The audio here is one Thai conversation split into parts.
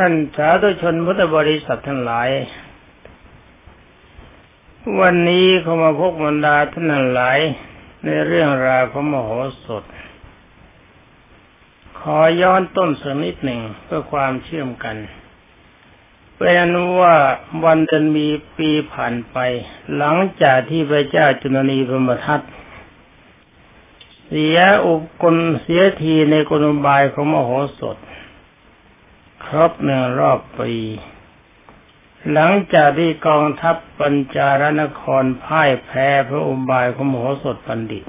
ท่านสาธุชนพุทธบริษัททั้งหลาย วันนี้เขามาพบบรรดาท่านทั้งหลาย ในเรื่องราวของมโหสถ ขอย้อนต้นสักนิดหนึ่งเพื่อความเชื่อมกันเป็นว่าวันเดือนมีปีผ่านไป หลังจากที่พระเจ้าจุลนีพรมทัตเสียอุปกลเสียทีในกลบายของมโหสถ ครบหนึ่งรอบปี หลังจากที่กองทัพปัญจารนครพ่ายแพ้พระอุบายของมโหสถปันดิต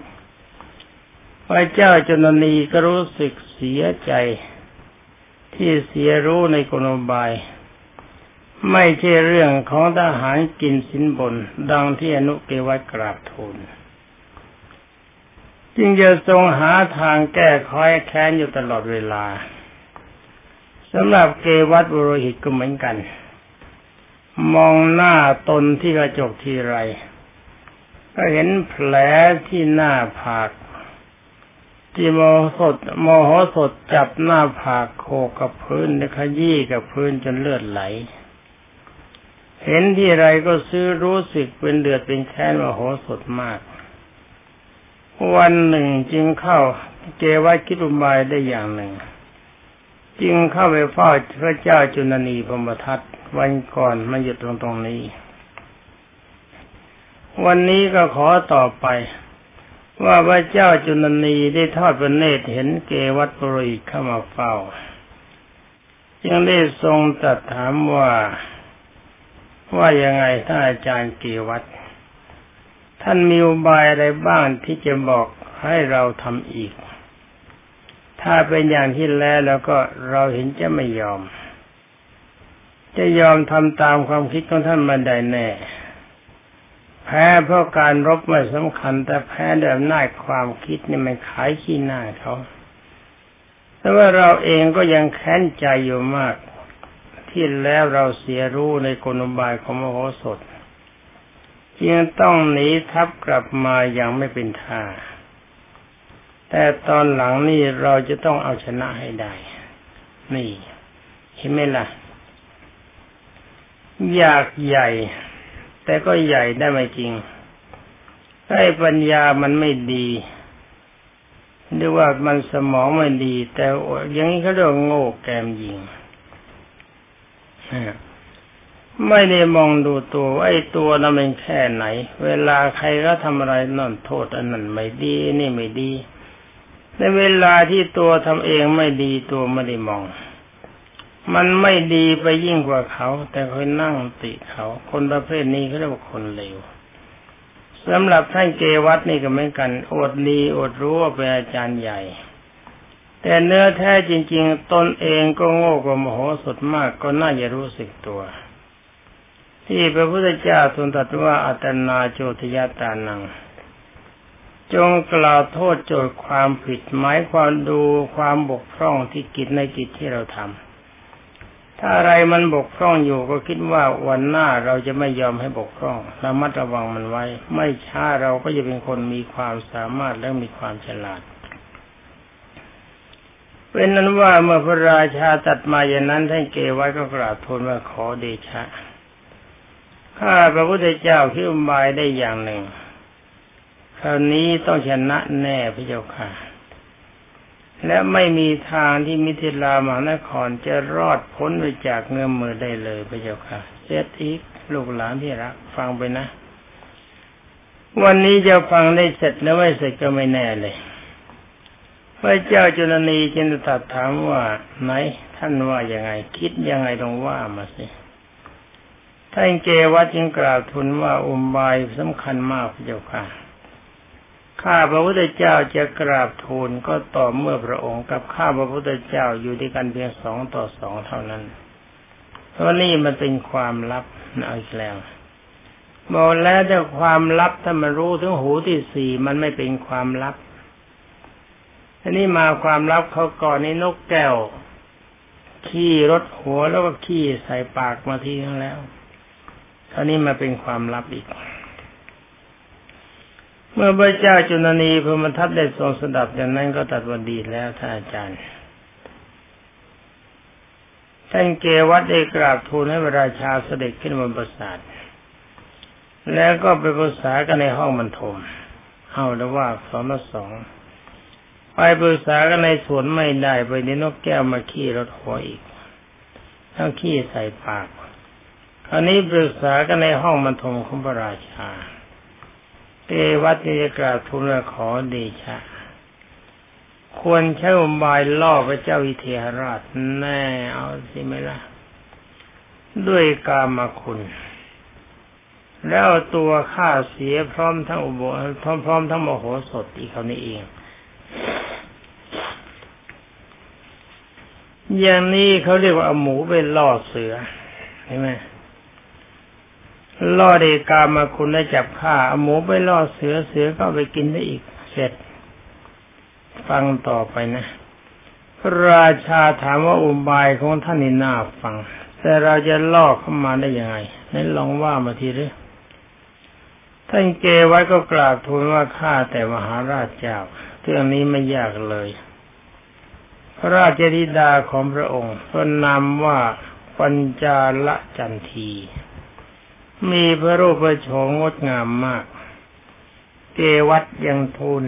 พระเจ้าจุลนีก็รู้สึกเสียใจ ที่เสียรู้ในกลบาย ไม่ใช่เรื่องของทหารกินสินบน ดังที่อนุเกวัตกราบทูลจึงจะทรงหาทางแก้คอยแค้นอยู่ตลอดเวลา สำหรับเกวัตบุโรหิตก็เหมือนกัน มองหน้าตนที่กระจกทีไร ก็เห็นแผลที่หน้าผากที่โมโหสดโมโหสดจับหน้าผากโคกับพื้นและขยี้กับพื้นจนเลือดไหล เห็นที่ไรก็ซื้อรู้สึกเป็นเดือดเป็นแค้นว่าโหสดมาก วันหนึ่งจึงเข้าเกวัตคิดุบายได้อย่างหนึ่ง จึงเข้าไปเฝ้าพระเจ้าจุนนีพมทัตวันก่อนมาอยู่ตรงตรงนี้ วันนี้ก็ขอต่อไป ว่าพระเจ้าจุนนีได้ทอดพระเนตรเห็นเกวัตปริเข้ามาเฝ้า จึงได้ทรงตรัสถามว่าว่ายังไงท่านอาจารย์เกวัตท่านมีอุบายอะไรบ้างที่จะบอกให้เราทำอีก ถ้าเป็นอย่างที่แล้วแล้วก็เราเห็นจะไม่ยอม จะยอมทำตามความคิดของท่านมาได้แน่ แพ้เพราะการรบไม่สำคัญ แต่แพ้ด้วยอำนาจความคิดนี่มันขายขี้หน้าเขาแต่ว่าเราเองก็ยังแค้นใจอยู่มาก ที่แล้วเราเสียรู้ในกลบายของมโหสถ จึงต้องหนีทับกลับมาอย่างไม่เป็นท่า แต่ตอนหลังนี่เราจะต้องเอาชนะให้ได้ นี่เห็นไหมล่ะ อยากใหญ่ แต่ก็ใหญ่ได้ไม่จริงไอ้ปัญญามันไม่ดีหรือว่ามันสมองไม่ดี แต่อย่างนี้เขาเรียกโง่แกมยิงไม่ได้มองดูตัวไอ้ตัวนั้นเป็นแค่ไหน เวลาใครก็ทำอะไรนั่นโทษอันนั้นไม่ดี นี่ไม่ดี ในเวลาที่ตัวทำเองไม่ดีตัวไม่ได้มอง มันไม่ดีไปยิ่งกว่าเขา แต่คอยนั่งติเขา คนประเภทนี้เขาเรียกว่าคนเลวสำหรับท่านเกวัตนี่ก็เหมือนกัน อดดีอดรู้ว่าเป็นอาจารย์ใหญ่ แต่เนื้อแท้จริง ๆ ตนเองก็โง่กว่ามโหสถมากก็น่าจะรู้สึกตัว ที่พระพุทธเจ้าทรงตรัสว่าอัตนาโจทยตานัง จงกล่าวโทษโจทย์ความผิดหมายความดูความบกพร่องที่กิจในกิจที่เราทำถ้าอะไรมันบกพร่องอยู่ก็คิดว่าวันหน้าเราจะไม่ยอมให้บกพร่องระมัดระวังมันไว้ ไม่ช้าเราก็จะเป็นคนมีความสามารถและมีความฉลาดเป็นนั้นว่าเมื่อพระราชาตัดมาอย่างนั้นท่านเกวัตก็กราบทูลว่าขอเดชะข้าพระพุทธเจ้าพิมบายได้อย่างหนึ่ง คราวนี้ต้องชนะแน่พระเจ้าค่ะ และไม่มีทางที่มิถิลามหานครจะรอดพ้นไปจากเงื้อมมือได้เลยพระเจ้าค่ะเซตอีกลูกหลานที่รักฟังไปนะ วันนี้จะฟังได้เสร็จแล้วไม่เสร็จก็ไม่แน่เลยพระเจ้าจุลนีจึงตรัสถามว่าไหนท่านว่ายังไง คิดยังไงลองว่ามาสิท่านเกวัจึงกล่าวทูลว่าอุบายสำคัญมากพระเจ้าค่ะ ข้าพระพุทธเจ้าจะกราบทูลก็ต่อเมื่อพระองค์กับข้าพระพุทธเจ้าอยู่ด้วยกันเพียงสองต่อสองเท่านั้นเพราะนี่มันเป็นความลับนะอีกแล้วบอกแล้วแต่ความลับถ้ามันรู้ถึงหูที่สี่มันไม่เป็นความลับอันนี้มาความลับเขาก่อนในนกแก้ว ขี้รถหัวแล้วก็ขี้ใส่ปากมาทีนึงแล้วคราวนี้มาเป็นความลับอีก เมื่อพระเจ้าจุนนีพรมทัตได้ทรงสดับอย่างนั้นก็ตัดวันดีแล้วท่านอาจารย์ท่านเกวัตได้กราบทูลให้พระราชาเสด็จขึ้นบนปราสาทแล้วก็ไปปรึกษากันในห้องบรรทมเอาแล้วว่าสองละสองไปปรึกษากันในสวนไม่ได้ไปในนกแก้วมาขี้รถหัวอีกต้องขี้ใส่ปากคราวนี้ปรึกษากันในห้องบรรทมของพระราชา เกวัตจะกราบทูลขอเดชะ ควรใช้อุบายล่อพระเจ้าวิเทหราชแน่เอาสิไหมล่ะ ด้วยกามาคุณ แล้วตัวข้าเสียพร้อมทั้งอุโบพร้อมพร้อมทั้งมโหสถอีกเขานี้เอง อย่างนี้เขาเรียกว่าเอาหมูไปล่อเสือใช่ไหม ล่อเดกามาคุณได้จับข้าเอาหมูไปล่อเสือเสือก็ไปกินได้อีกเสร็จ ฟังต่อไปนะพระราชาถามว่าอุบายของท่านนี่น่าฟัง แต่เราจะล่อเข้ามาได้ยังไงนั้นลองว่ามาทีหรือท่านเกไว้ก็กราบทูลว่าข้าแต่มหาราชเจ้าเรื่องนี้ไม่ยากเลย พระราชธิดาของพระองค์พระนามว่าปัญจาลจันที มีพระรูปประโฉมงดงามมาก เกวัดยังทูล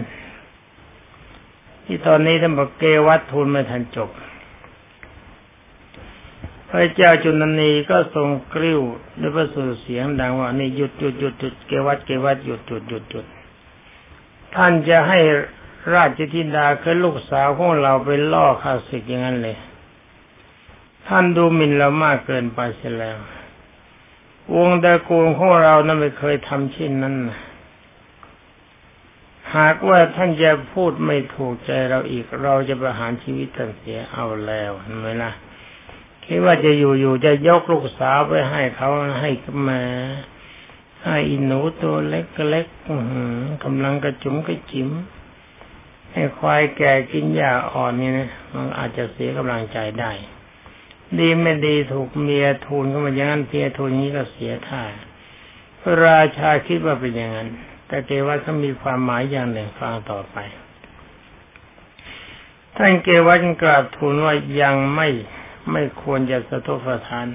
ที่ตอนนี้ท่านบอกเกวัตทูลไม่ทันจบ พระเจ้าจุนนีก็ทรงกริ้วด้วยพระสุเสียงดังว่านี่หยุดหยุดหยุดหยุดเกวัตเกวัตหยุดหยุดหยุดหยุดท่านจะให้ราชธิดาคือลูกสาวของเราไปล่อข้าศึกอย่างนั้นเลย ท่านดูหมิ่นเรามากเกินไปเสียแล้ว วงตระกูลของเรานั้นไม่เคยทำเช่นนั้นนะหากว่าท่านจะพูดไม่ถูกใจเราอีก เราจะประหารชีวิตท่านเสียเอาแล้วเห็นไหมล่ะคิดว่าจะอยู่ๆจะยกลูกสาวไปให้เขาให้มาให้อินหนูตัวเล็กเล็กกำลังกระจุมกระจิ๋มให้ควายแก่กินหญ้าอ่อนนี่นะมันอาจจะเสียกำลังใจได้ ดีไม่ดีถูกเมียทูลเข้ามาอย่างนั้นเพียทูลนี้ก็เสียท่าพระราชาคิดว่าเป็นอย่างนั้น แต่เกวัตเขามีความหมายอย่างหนึ่งฟังต่อไป ท่านเกวัตกราบทูลว่ายังไม่ไม่ควรจะสะทกสะทาน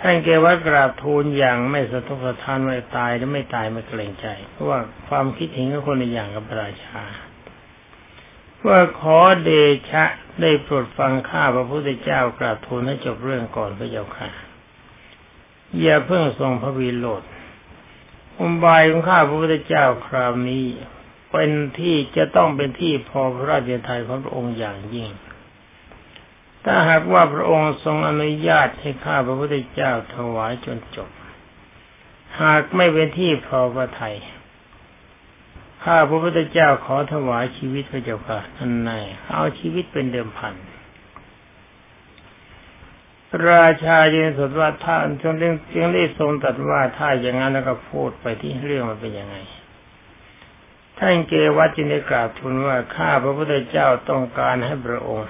ท่านเกวัตกราบทูลอย่างไม่สะทกสะทานไม่ตายหรือไม่ตายไม่เกรงใจ เพราะว่าความคิดเห็นของคนในอย่างกับพระราชา ว่าขอเดชะได้โปรดฟังข้าพระพุทธเจ้ากราบทูลให้จบเรื่องก่อนพระเจ้าค่ะอย่าเพิ่งทรงพระวีโรธอุบายของข้าพระพุทธเจ้าคราวนี้ เป็นที่จะต้องเป็นที่พอพระราชทยของพระองค์อย่างยิ่ง ถ้าหากว่าพระองค์ทรงอนุญาตให้ข้าพระพุทธเจ้าถวายจนจบ หากไม่เป็นที่พอพระทัย ข้าพระพุทธเจ้าขอถวายชีวิตพระเจ้าค่ะท่านนายเอาชีวิตเป็นเดิมพัน ราชาจึงสดว่าท่านจงเรื่องได้ทรงตัดว่าถ้าอย่างนั้นแล้วก็พูดไปที่เรื่องมันเป็นยังไง ท่านเกวัตจึงได้กราบทูลว่าข้าพระพุทธเจ้าต้องการให้พระองค์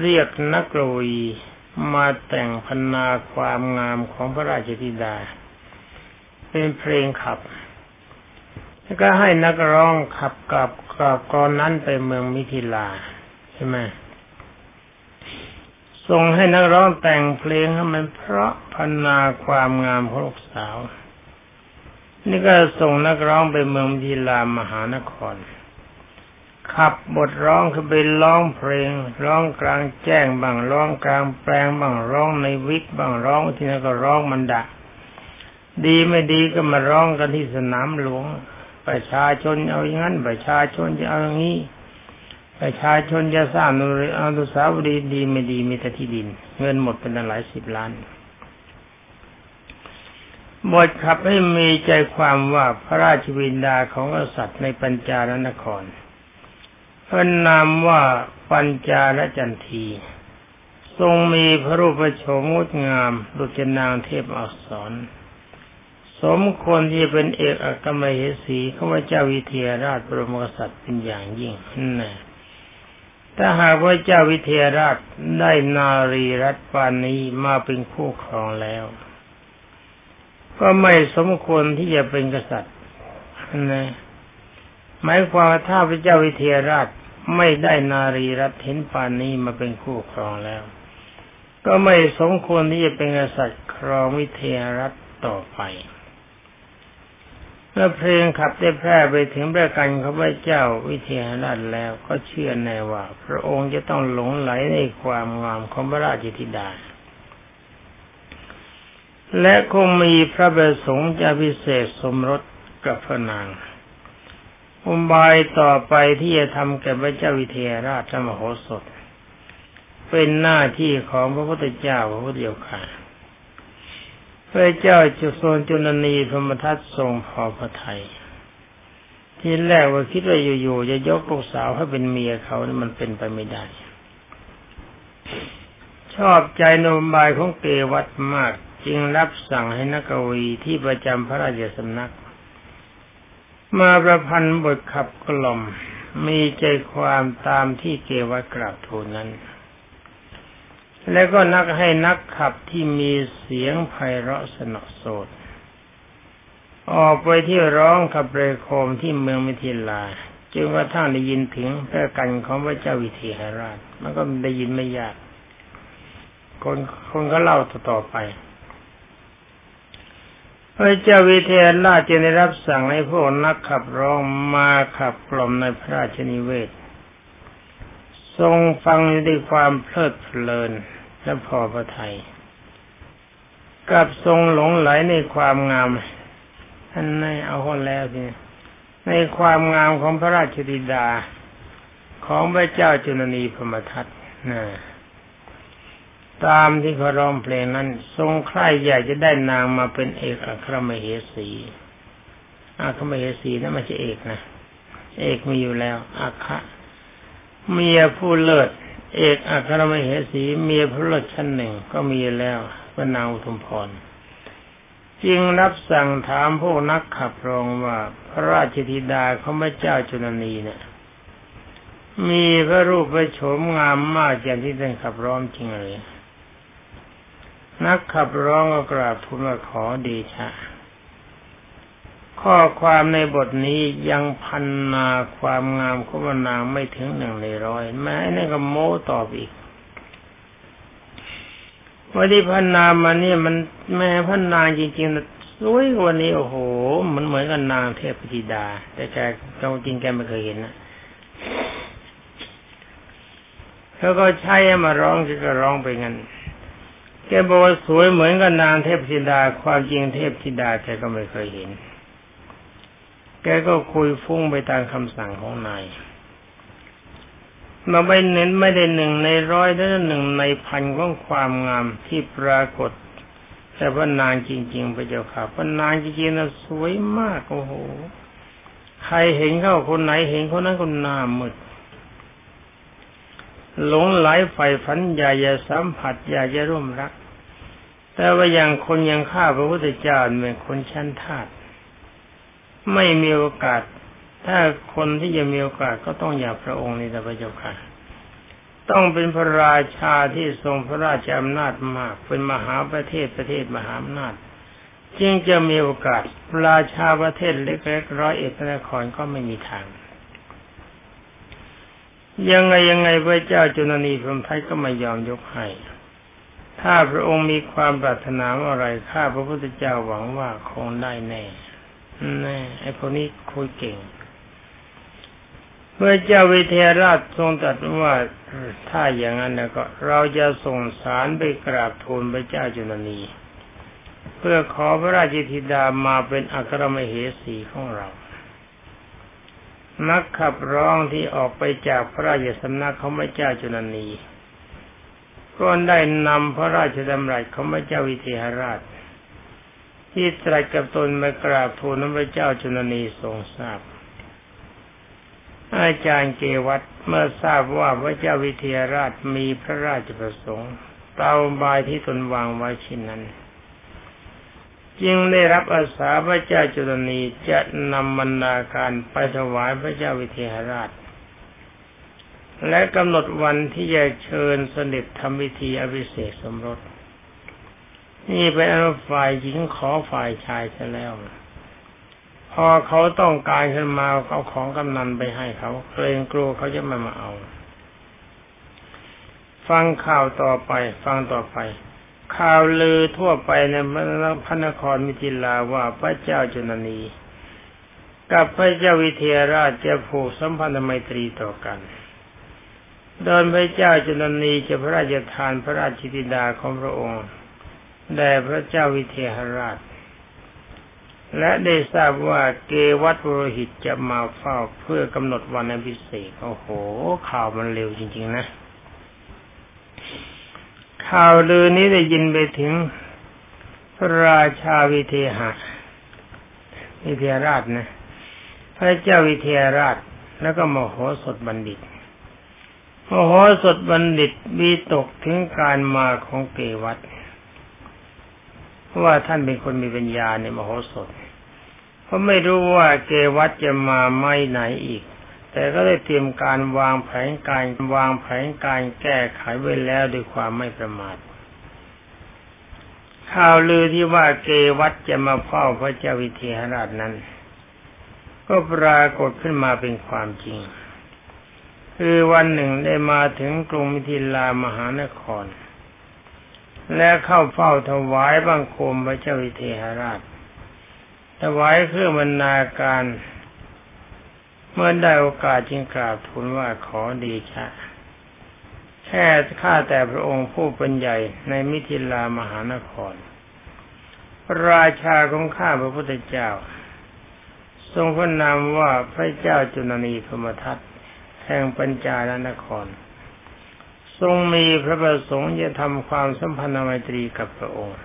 เรียกนักรวีมาแต่งพนาความงามของพระราชธิดา เป็นเพลงขับ แล้วก็ให้นักร้องขับกับกับกรอนนั้นไปเมืองมิถิลาใช่ไหมส่งให้นักร้องแต่งเพลงให้มันเพราะพันนาความงามของลูกสาว นี่ก็ส่งนักร้องไปเมืองยีลามหานคร ขับบทร้องคือไปร้องเพลง ร้องกลางแจ้งบ้างร้องกลางแปลงบ้างร้องในวิกบ้างร้องที่นั่นก็ร้องมันดะดีไม่ดีก็มาร้องกันที่สนามหลวง ประชาชนเอาอย่างนั้นประชาชนจะเอาอย่างนี้ ประชาชนจะสร้างอนุสาวรีย์ดีไม่ดีมีแต่ที่ดิน เงินหมดเป็นหลายสิบล้านบทขับให้มีใจความว่าพระราชวินดาของกษัตริย์ในปัญจารนครพระนามว่าปัญจารจันที ทรงมีพระรูปโฉมงดงามดุจนางเทพอักษร สมควรที่เป็นเอกอัครมเหสีข้าพเจ้าวิเทหราชบรมกษัตริย์เป็นอย่างยิ่งนั่นถ้าหากว่าเจ้าวิเทหราชได้นารีรัตปานนี้มาเป็นคู่ครองแล้ว ก็ไม่สมควรที่จะเป็นกษัตริย์นะหมายความว่าถ้าพระเจ้าวิเทหราชไม่ได้นารีรัตเห็นปานนี้มาเป็นคู่ครองแล้ว ก็ไม่สมควรที่จะเป็นกษัตริย์ครองวิเทหรัฐต่อไป เมื่อเพลงขับได้แพร่ไปถึงประกันข้าพเจ้าวิเทหรัฐแล้วก็เชื่อแน่ว่า พระองค์จะต้องหลงไหลในความงามของพระราชธิดา และคงมีพระประสงค์จะพิเศษสมรสกับพระนางอุบายต่อไปที่จะทำแก่พระเจ้าวิเทหราชมโหสถ เป็นหน้าที่ของพระพุทธเจ้าพระพุทธเจ้าค่ะ พระเจ้าจุโซนจุลนีพรมทัตทรงพอพระทัยที่แรกว่าคิดว่าอยู่ๆจะยกลูกสาวให้เป็นเมียเขานี่มันเป็นไปไม่ได้ ชอบใจนมบายของเกวัตมาก จึงรับสั่งให้นักวีที่ประจำพระราชสำนัก มาประพันธ์บทขับกล่อมมีใจความตามที่เกวัตกราบทูลนั้น แล้วก็นักให้นักขับที่มีเสียงไพเราะสนอโสดออกไปที่ร้องขับเรโคมที่เมืองมิถิลาจึงว่าท่าได้ยินถึงพระกันของพระเจ้าวิเทหราช มันก็ได้ยินไม่ยาก คนคนก็เล่าต่อไป พระเจ้าวิเทหราชจึงได้รับสั่งให้พวกนักขับร้องมาขับกล่อมในพระราชนิเวศ ทรงฟังด้วยความเพลิดเพลิน และพอพระทยัยกับทรงหลงไหลในความงามท่านในเอาคนแล้วทีในความงามของพระราชธิดาของพระเจ้าจุลนีพมทัตนะตามที่เขาร้องเพลงนั้น ทรงใคร่อยากจะได้นางมาเป็นเอกอัครมเหสีอัครมเหสีนั้นไม่ใช่เอกนะ เอกมีอยู่แล้วอัครเมียผู้เลิศ เอกอัครมเหสีเมียผู้เลิศชั้นหนึ่งก็มีแล้วเป็นางอุทุมพรจึงรับสั่งถามพวกนักขับรองว่าพระราชธิดาเขาไม่เจ้าจุลนีเนี่ย มีพระรูปพระโฉมงามมากอย่างที่ท่านขับร้องจริงเลยนักขับร้องก็กราบทูลขอดีชะ ข้อความในบทนี้ยังพันนาความงามของนางไม่ถึงหนึ่งในร้อยแม้นั่นก็โม้ตอบอีกวันที่พันนามาเนี่ยมันแม่พันนางจริงๆสวยกว่านี้โอ้โห มันเหมือนกับนางเทพธิดา แต่แกเราจริงแกไม่เคยเห็นนะแล้วก็ใช้มาร้องก็ร้องไปงั้นแกบอกว่าสวยเหมือนกับนางเทพธิดา ความจริงเทพธิดาแกก็ไม่เคยเห็น แกก็คุยฟุ้งไปตามคำสั่งของนายมาไม่เน้นไม่ได้หนึ่งในร้อยแต่หนึ่งในพันของความงามที่ปรากฏ แต่ว่านางจริงๆพระเจ้าค่ะพระนางจริงๆนะสวยมากโอ้โห ใครเห็นเข้าคนไหนเห็นคนนั้นคนหน้ามืดหลงไหลไฟฝันอยากจะสัมผัสอยากจะร่วมรัก แต่ว่าอย่างคนยังฆ่าพระพุทธเจ้าเป็นคนชั้นทาส ไม่มีโอกาส ถ้าคนที่จะมีโอกาสก็ต้องอย่าพระองค์นี่แต่พระเจ้าค่ะ ต้องเป็นพระราชาที่ทรงพระราชอำนาจมาก เป็นมหาประเทศประเทศมหาอำนาจ จึงจะมีโอกาสราชาประเทศเล็กๆร้อยเอ็ดนครก็ไม่มีทางยังไงยังไงพระเจ้าจุลนีพรหมทัตก็ไม่ยอมยกให้ ถ้าพระองค์มีความปรารถนาอะไรข้าพระพุทธเจ้าหวังว่าคงได้แน่ น่ไอ้พวกนี้คุยเก่ง เมื่อเจ้าวิเทหราชทรงตรัสว่าถ้าอย่างนั้นแล้วก็ เราจะส่งสารไปกราบทูลพระเจ้าจุลนีเพื่อขอพระราชธิดามาเป็นอัครมเหสีของเรา นักขับร้องที่ออกไปจากพระราชสำนักของพระเจ้าจุลนีก็ได้นำพระราชดำรัสของพระเจ้าวิเทหราช ที่ตรัสกับตนมากราบทูลพระเจ้าจุลนีทรงทราบ อาจารย์เกวัตเมื่อทราบว่าพระเจ้าวิเทหราชมีพระราชประสงค์เตาบายที่ตนวางไว้ชิ้นนั้นจึงได้รับอาสาพระเจ้าจุลนีจะนำบรรณาการไปถวายพระเจ้าวิเทหราช และกำหนดวันที่จะเชิญสนิททำพิธีอภิเษกสมรส นี่เป็นอนุฝ่ายหญิงขอฝ่ายชายซะแล้ว พอเขาต้องการขึ้นมาเอาของกำนันไปให้เขาเกรงกลัวเขาจะมามาเอา ฟังข่าวต่อไป ฟังต่อไป ข่าวลือทั่วไปในพระนครมิถิลาว่าพระเจ้าจุนนีกับพระเจ้าวิเทหราชจะผูกสัมพันธไมตรีต่อกันโดยพระเจ้าจุนนีจะพระราชทานพระราชธิดาของพระองค์ แด่พระเจ้าวิเทหราช และได้ทราบว่าเกวัตบรหิตจะมาเฝ้าเพื่อกำหนดวันพิเศษโอ้โห ข่าวมันเร็วจริง ๆ นะ ข่าวลือนี้ได้ยินไปถึงพระราชาวิเทหะวิเทหราชนะ พระเจ้าวิเทหราชแล้วก็มโหสถบัณฑิตมโหสถบัณฑิตมีตกถึงการมาของเกวัต ว่าท่านเป็นคนมีปัญญาในมโหสถ เพราะไม่รู้ว่าเกวัตจะมาไม่ไหนอีก แต่ก็ได้เตรียมการวางแผนการวางแผนการแก้ไขไว้แล้วด้วยความไม่ประมาทข่าวลือที่ว่าเกวัตจะมาเฝ้าพระเจ้าวิเทหราชนั้น ก็ปรากฏขึ้นมาเป็นความจริง คือวันหนึ่งได้มาถึงกรุงมิถิลามหานคร และเข้าเฝ้าถวายบังคมพระเจ้าวิเทหราช ถวายเครื่องบรรณาการ เมื่อได้โอกาสจึงกราบทูลว่าขอดีชะแค่ข้าแต่พระองค์ผู้เป็นใหญ่ในมิถิลามหานคร ราชาของข้าพระพุทธเจ้า ทรงพระนามว่าพระเจ้าจุลนีพมทัตแห่งปัญจาลนคร ทรงมีพระประสงค์จะทำความสัมพันธไมตรีกับพระองค์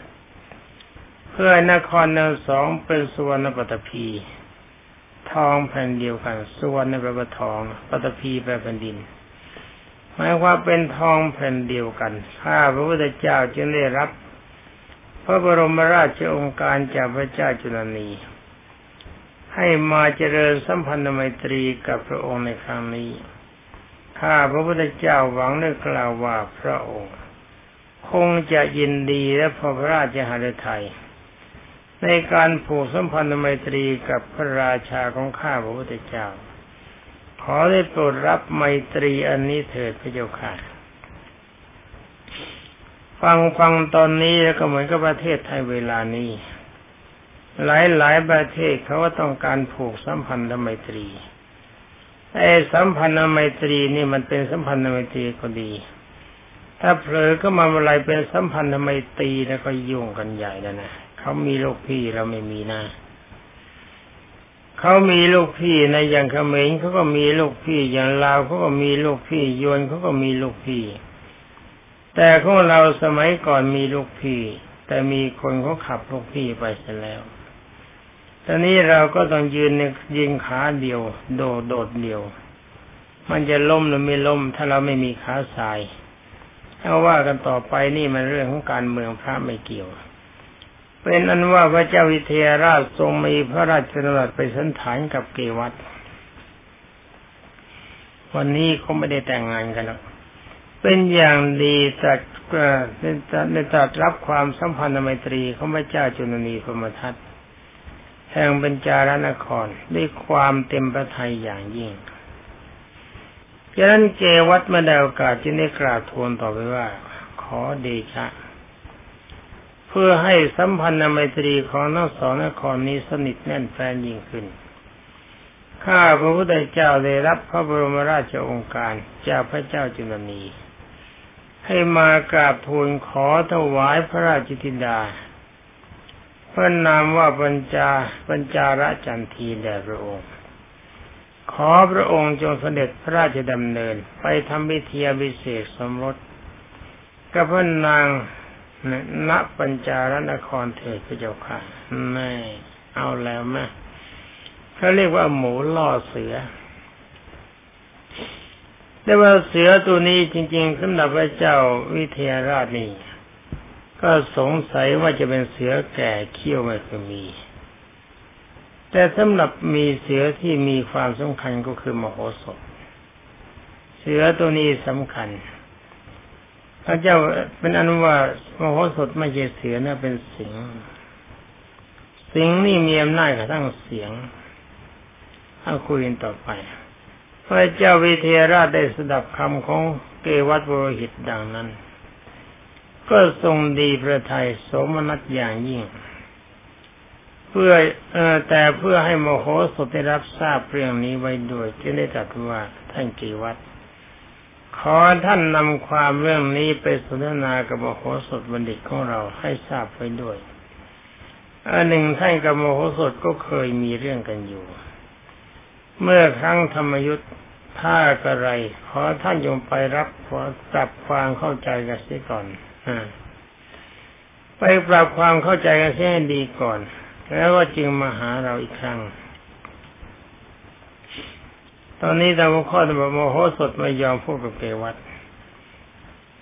เพื่อนครทั้งสองเป็นสุวรรณปฐพี ทองแผ่นเดียวกันสุวรรณแปลว่าทองปฐพีแปลแผ่นดินหมายความเป็นทองแผ่นเดียวกันข้าพระพุทธเจ้าจึงได้รับ พระบรมราชโองการจากพระเจ้าจุลนี ให้มาเจริญสัมพันธไมตรีกับพระองค์ในครั้งนี้ ข้าพระพุทธเจ้าหวังได้กล่าวว่าพระองค์ คงจะยินดีและพอพระราชหฤทัยในการผูกสัมพันธไมตรีกับพระราชาของข้าพระพุทธเจ้า ขอได้โปรดรับไมตรีอันนี้เถิดพระเจ้าค่ะ ฟังฟังตอนนี้แล้วก็เหมือนกับประเทศไทยเวลานี้ หลายหลายประเทศเขาก็ต้องการผูกสัมพันธไมตรี ไอ้สัมพันธไมตรีนี่มันเป็นสัมพันธไมตรีก็ดี ถ้าเผลอก็มาอะไรเป็นสัมพันธไมตรีแล้วก็ยุ่งกันใหญ่แล้วนะเขามีลูกพี่เราไม่มีนะเขามีลูกพี่ในอย่างเขมรเขาก็มีลูกพี่อย่างลาวเขาก็มีลูกพี่ยวนเขาก็มีลูกพี่ แต่ของเราสมัยก่อนมีลูกพี่ แต่มีคนเขาขับลูกพี่ไปเสียแล้ว ตอนนี้เราก็ต้องยืนยิงขาเดียว โดดโดดเดียว มันจะล้มหรือไม่ล้มถ้าเราไม่มีขาสายเอาว่ากันต่อไปนี่มันเรื่องของการเมืองพระไม่เกี่ยว เป็นอันว่าพระเจ้าวิเทหราชทรงมีพระราชดำรัสไปสันฐานกับเกวัตวันนี้เขาไม่ได้แต่งงานกันหรอกเป็นอย่างดีจัดในตัดรับความสัมพันธ์ไมตรีของพระเจ้าจุลนีพมทัต แห่งบรรจารนครด้วยความเต็มประทัยอย่างยิ่งฉะนั้นเกวัตมาได้โอกาสจึงได้กราบทูลต่อไปว่า ขอเดชะ เพื่อให้สัมพันธ์ไมตรีของทั้งสองนครนี้สนิทแน่นแฟนยิ่งขึ้น ข้าพระพุทธเจ้าได้รับพระบรมราชโองการจากพระเจ้าจุลนีให้มากราบทูลขอถวายพระราชธิดา พระนามว่าปัญจาปัญจาระจันทีแด่พระองค์ ขอพระองค์จงเสด็จพระราชดำเนิน ไปทำพิธีบิเศษสมรสกับพระนางณปัญจารนครเถิดพระเจ้าค่ะแม่เอาแล้วแม่เขาเรียกว่าหมูล่อเสือแต่ว่าเสือตัวนี้จริง ๆสำหรับพระเจ้าวิเทหราชนี่ ก็สงสัยว่าจะเป็นเสือแก่เขี้ยวไม่เคยมี แต่สำหรับมีเสือที่มีความสำคัญก็คือมโหสถ เสือตัวนี้สำคัญ พระเจ้าเป็นอนุว่ามโหสถไม่ใช่เสือนะเป็นสิงสิงนี่มีอำนาจกระทั่งเสียงเอาคุยกันต่อไป พระเจ้าวิเทหราชได้สดับคำของเกวัตโรหิตดังนั้น ก็ทรงดีพระทัยสมนัตอย่างยิ่ง เพื่ออแต่เพื่อให้โมโหสถได้รับทราบเรื่องนี้ไว้ด้วยจึงได้ตรัสว่าท่านเกวัตขอท่านนำความเรื่องนี้ไปสนทนากับโมโหสถบัณฑิตของเราให้ทราบไว้ด้วยอันหนึ่งท่านกับโมโหสถก็เคยมีเรื่องกันอยู่ เมื่อครั้งธรรมยุทธ์ถ้ากระไร ขอท่านยงไปรับปรับความเข้าใจกันเสียก่อน ไปปรับความเข้าใจกันให้ดีก่อน แล้วก็จึงมาหาเราอีกครั้ง ตอนนี้ตามข้อตบโมโหสดไม่ยอมพูดกับเกวัต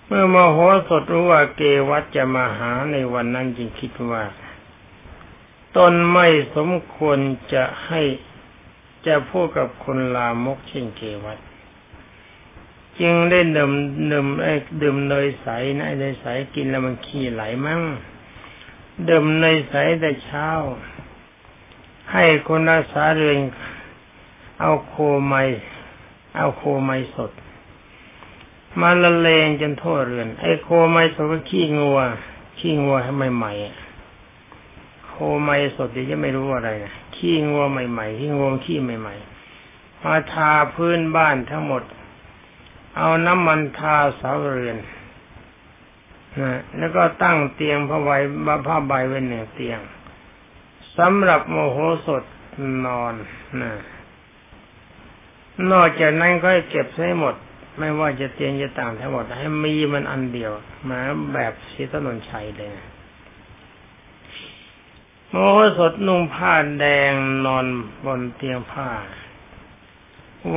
เมื่อโมโหสดรู้ว่าเกวัตจะมาหาในวันนั้นจึงคิดว่า ตนไม่สมควรจะให้จะพูดกับคนลามกเช่นเกวัต จึงได้ดื่มดื่มไอ้ดื่มเนยใสนะเนยใสกินแล้วมันขี้ไหลมั่งดื่มเนยใสแต่เช้า ให้คนรักษาเรือนเอาโคไมเอาโคไมสด มาละเลงจนทั่วเรือน ไอ้โคไมสดก็ขี้งัว ขี้งัวให้ใหม่ๆโคไมสดเดี๋ยวจะไม่รู้อะไรนะขี้งัวใหม่ๆขี้งัวขี้ใหม่ ๆ มาทาพื้นบ้านทั้งหมด เอาน้ำมันทาเสาเรือนนะแล้วก็ตั้งเตียงผ้าใบผ้าใบไว้หนึ่งเตียงสำหรับโมโหสดนอนนะนอกจากนั้นก็เก็บให้หมด ไม่ว่าจะเตียงจะต่างทั้งหมด ให้มีมันอันเดียวมาแบบชีตนนชัยเลยนะโมโหสดนุ่งผ้าแดงนอนบนเตียงผ้า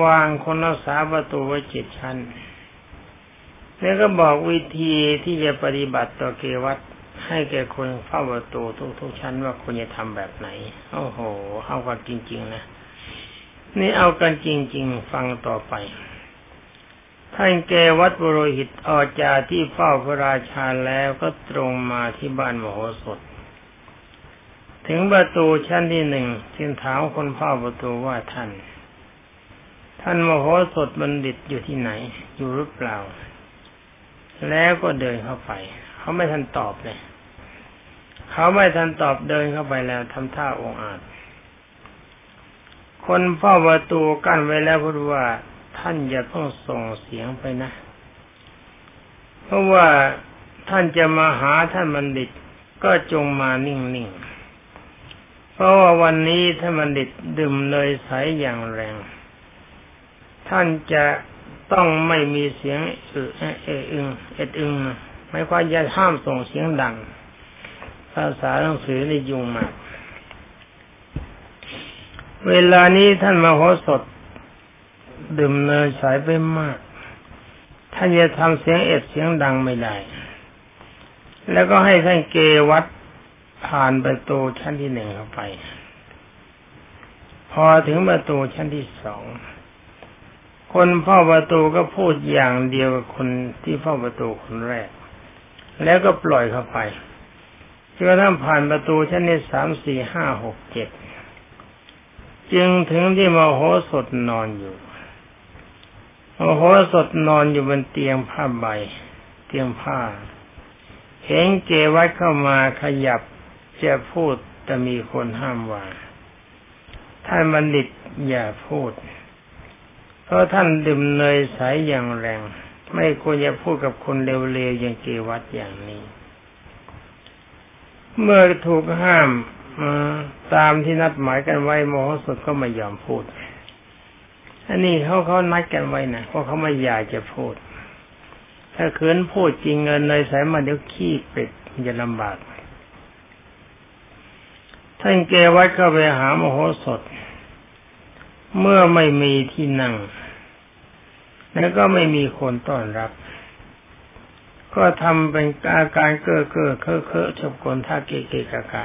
วางคนรักษาประตูไว้เจ็ดชั้น แล้วก็บอกวิธีที่จะปฏิบัติต่อเกวัตให้แก่คนเฝ้าประตูทุกๆชั้นว่าควรจะทำแบบไหน โอ้โห เอากันจริง ๆ นะ นี่เอากันจริง ๆ ฟังต่อไป ท่านเกวัตบรหิตออจาที่เฝ้าพระราชาแล้วก็ตรงมาที่บ้านมโหสถ ถึงประตูชั้นที่หนึ่งจึงถามคนเฝ้าประตูว่าท่าน ท่านมโหสถบัณฑิตอยู่ที่ไหน อยู่หรือเปล่า แล้วก็เดินเข้าไป เขาไม่ทันตอบเลย เขาไม่ทันตอบเดินเข้าไปแล้วทำท่าองอาจ คนเฝ้าประตูกั้นไว้แล้วพูดว่า ท่านอย่าต้องส่งเสียงไปนะ เพราะว่าท่านจะมาหาท่านบัณฑิตก็จงมานิ่งๆ เพราะว่าวันนี้ถ้ามันดิดดื่มเนยใสอย่างแรง ท่านจะต้องไม่มีเสียงเออเอออึงเอ็ดอึงไม่ควาจะห้ามส่งเสียงดัง ภาษาหนังสือในยุงมากเวลานี้ท่านมาโหสดดื่มเนยใสไปมาก ท่านจะทำเสียงเอ็ดเสียงดังไม่ได้ แล้วก็ให้ท่านเกวัดผ่านประตูชั้นที่หนึ่งเข้าไป พอถึงประตูชั้นที่สอง คนเฝ้าประตูก็พูดอย่างเดียวกับคนที่เฝ้าประตูคนแรก แล้วก็ปล่อยเข้าไปจนกระทั่งผ่านประตูชั้นที่สามสี่ห้าหกเจ็ดจึงถึงที่มโหสถนอนอยู่มโหสถนอนอยู่บนเตียงผ้าใบ เตียงผ้า เห็นเกวัดเข้ามาขยับจะพูดแต่มีคนห้ามว่าท่านบัณฑิตอย่าพูด เพราะท่านดื่มเนยใสอย่างแรง ไม่ควรจะพูดกับคนเร็วๆอย่างเกวัตอย่างนี้ เมื่อถูกห้ามตามที่นัดหมายกันไว้โมโหสดก็ไม่ยอมพูด อันนี้เขาเขานัดกันไว้นะเพราะเขาไม่อยากจะพูด ถ้าเขินพูดจริงเงินเลยใสมาเดี๋ยวขี้เป็ดจะลำบาก ท่านเกวัดเข้าไปหามโหสถ เมื่อไม่มีที่นั่ง แล้วก็ไม่มีคนต้อนรับ ก็ทำเป็นอาการเก้อเก้อเคอะเคอะชบกลท่าเกเกกะกะ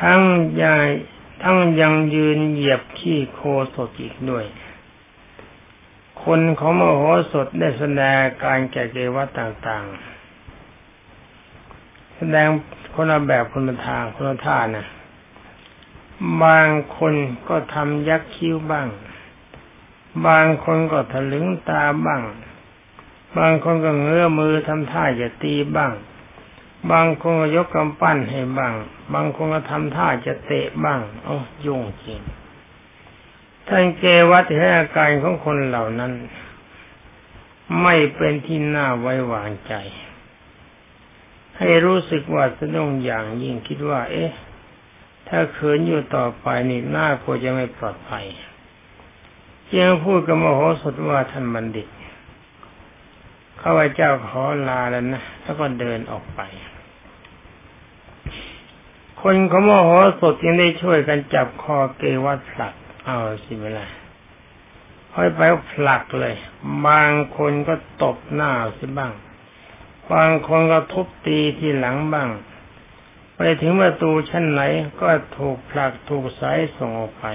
ทั้งยายทั้งยังยืนเหยียบขี้โคสดอีกด้วย คนของมโหสถได้แสดงการแก่เกวัตต่างๆ แสดงคนละแบบคนละทางคนละท่านะ บางคนก็ทำยักคิ้วบ้าง บางคนก็ถลึงตาบ้าง บางคนก็เงื้อมือทำท่าจะตีบ้าง บางคนก็ยกกำปั้นให้บ้าง บางคนก็ทำท่าจะเตะบ้างโอ้ยุ่งจริงท่านเกวัตให้อาการของคนเหล่านั้น ไม่เป็นที่น่าไว้วางใจ ให้รู้สึกว่าสนุงอย่างยิ่งคิดว่า เอ๊ะ ถ้าเขินอยู่ต่อไปนี่น่ากลัวจะไม่ปลอดภัยยังพูดกับมโหสถว่าท่านบัณฑิตข้าพเจ้าขอลาแล้วนะแล้วก็เดินออกไป คนขาโมโหสดยังได้ช่วยกันจับคอเกวัตผลัก เอาสิเวลาค่อยไปผลักเลย บางคนก็ตบหน้าสิบ้าง บางคนก็ทุบตีที่หลังบ้าง ไปถึงประตูชั้นไหนก็ถูกผลักถูกสายส่งออกไป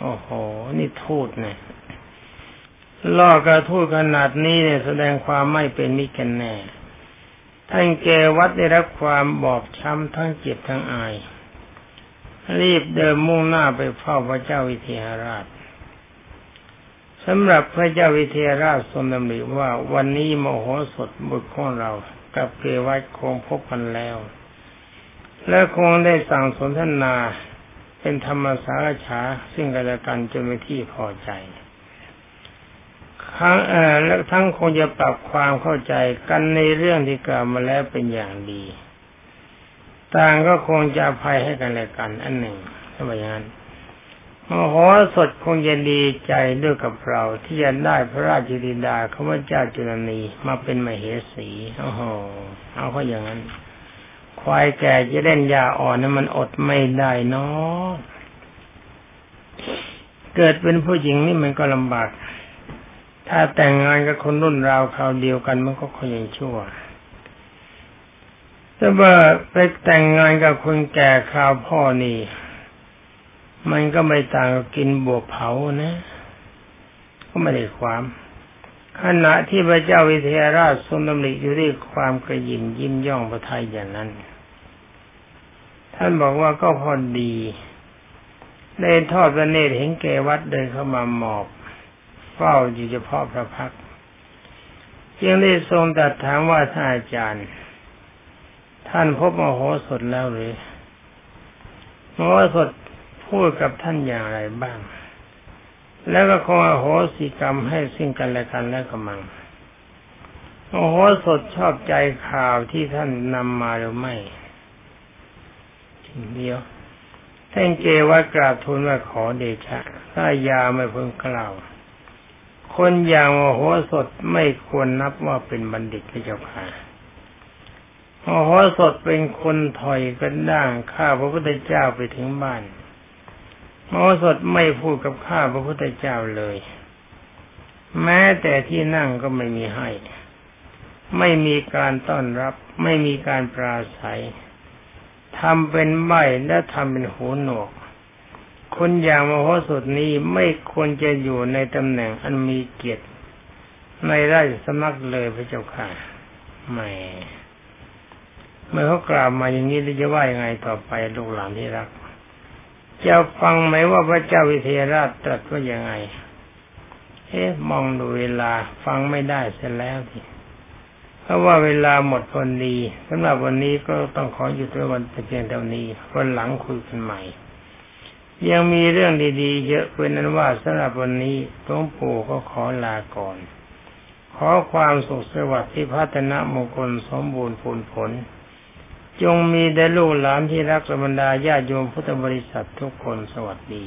โอ้โห นี่ทูดเนี่ยล่อกระทู้ขนาดนี้เนี่ยแสดงความไม่เป็นมิตรกันแน่ ท่านเกวัดได้รับความบอบช้ำทั้งเจ็บทั้งอาย รีบเดินมุ่งหน้าไปเฝ้าพระเจ้าวิเทหราชสำหรับพระเจ้าวิเทหราชทรงดำริว่าวันนี้มโหสถบุตรของเรา กับเกวัดคงพบกันแล้ว และคงได้สั่งสนทนาเป็นธรรมสารฉาซึ่งกันและกันจนเป็นที่พอใจทั้งเอ่อและทั้งคงจะปรับความเข้าใจกันในเรื่องที่กล่าวมาแล้วเป็นอย่างดี ต่างก็คงจะภัยให้กันและกัน อันหนึ่งถ้าอย่างนั้นมโหสถคงจะดีใจด้วยกับเราที่จะได้พระราชธิดาข้าพเจ้าจุลนีมาเป็นมเหสีโอ้โหเอาเขาอย่างนั้น ควายแก่จะเล่นยาอ่อนนั้นมันอดไม่ได้เนาะเกิดเป็นผู้หญิงนี่มันก็ลำบาก ถ้าแต่งงานกับคนรุ่นราวคราวเดียวกันมันก็ค่อยังชั่วแต่ว่าไปแต่งงานกับคนแก่คราวพ่อนี่ มันก็ไม่ต่างกับกินบวบเผานะ ก็ไม่ได้ความ ขณะที่พระเจ้าวิเทหราชทรงดำริอยู่ด้วยความกระยิมยิ้มย่องพระทัยอย่างนั้น ท่านบอกว่าก็พอดีได้ทอดพระเนตรเห็นเกวัดเดินเข้ามาหมอบ เฝ้าอยู่เฉพาะพระพักจึงได้ทรงตัดถามว่าท่านอาจารย์ ท่านพบมโหสถแล้วหรือมโหสถพูดกับท่านอย่างไรบ้าง แล้วก็คงอโหสิกรรมให้สิ่งกันและกันและกำมังโอโหสถชอบใจข่าวที่ท่านนำมาหรือไม่ เดียวท่านเกว่ากราบทูลว่าขอเดชะ ถ้ายาไม่เพิ่งกล่าว คนอย่างโมโหสดไม่ควรนับว่าเป็นบัณฑิตพระเจ้าค่ะโมโหสดเป็นคนถอยกันด่างข้าพระพุทธเจ้าไปถึงบ้านโมโหสดไม่พูดกับข้าพระพุทธเจ้าเลย แม้แต่ที่นั่งก็ไม่มีให้ ไม่มีการต้อนรับ ไม่มีการปราศัย ทำเป็นใบและทำเป็นหูหนวก คนอย่างมโหสถนี้ไม่ควรจะอยู่ในตำแหน่งอันมีเกียรติ ในราชสำนักเลยพระเจ้าค่ะไม่เมื่อเขากล่าวมาอย่างนี้จะว่ายังไงต่อไปลูกหลานที่รักจะฟังไหมว่าพระเจ้าวิเทหราชตรัสว่ายังไงเอ๊ะมองดูเวลาฟังไม่ได้เสร็จแล้วที เพราะว่าเวลาหมดพอดีสำหรับวันนี้ก็ต้องขอหยุดไว้วันเพียงเท่านี้วันหลังคุยกันใหม่ ยังมีเรื่องดีๆ เยอะเป็นนั้นว่าสำหรับวันนี้หลวงปู่ก็ขอลาก่อน ขอความสุขสวัสดิ์ที่พัฒนามงคลสมบูรณ์ผลผล จงมีแด่ลูกหลานที่รักสมบรรดาญาโยมพุทธบริษัททุกคนสวัสดี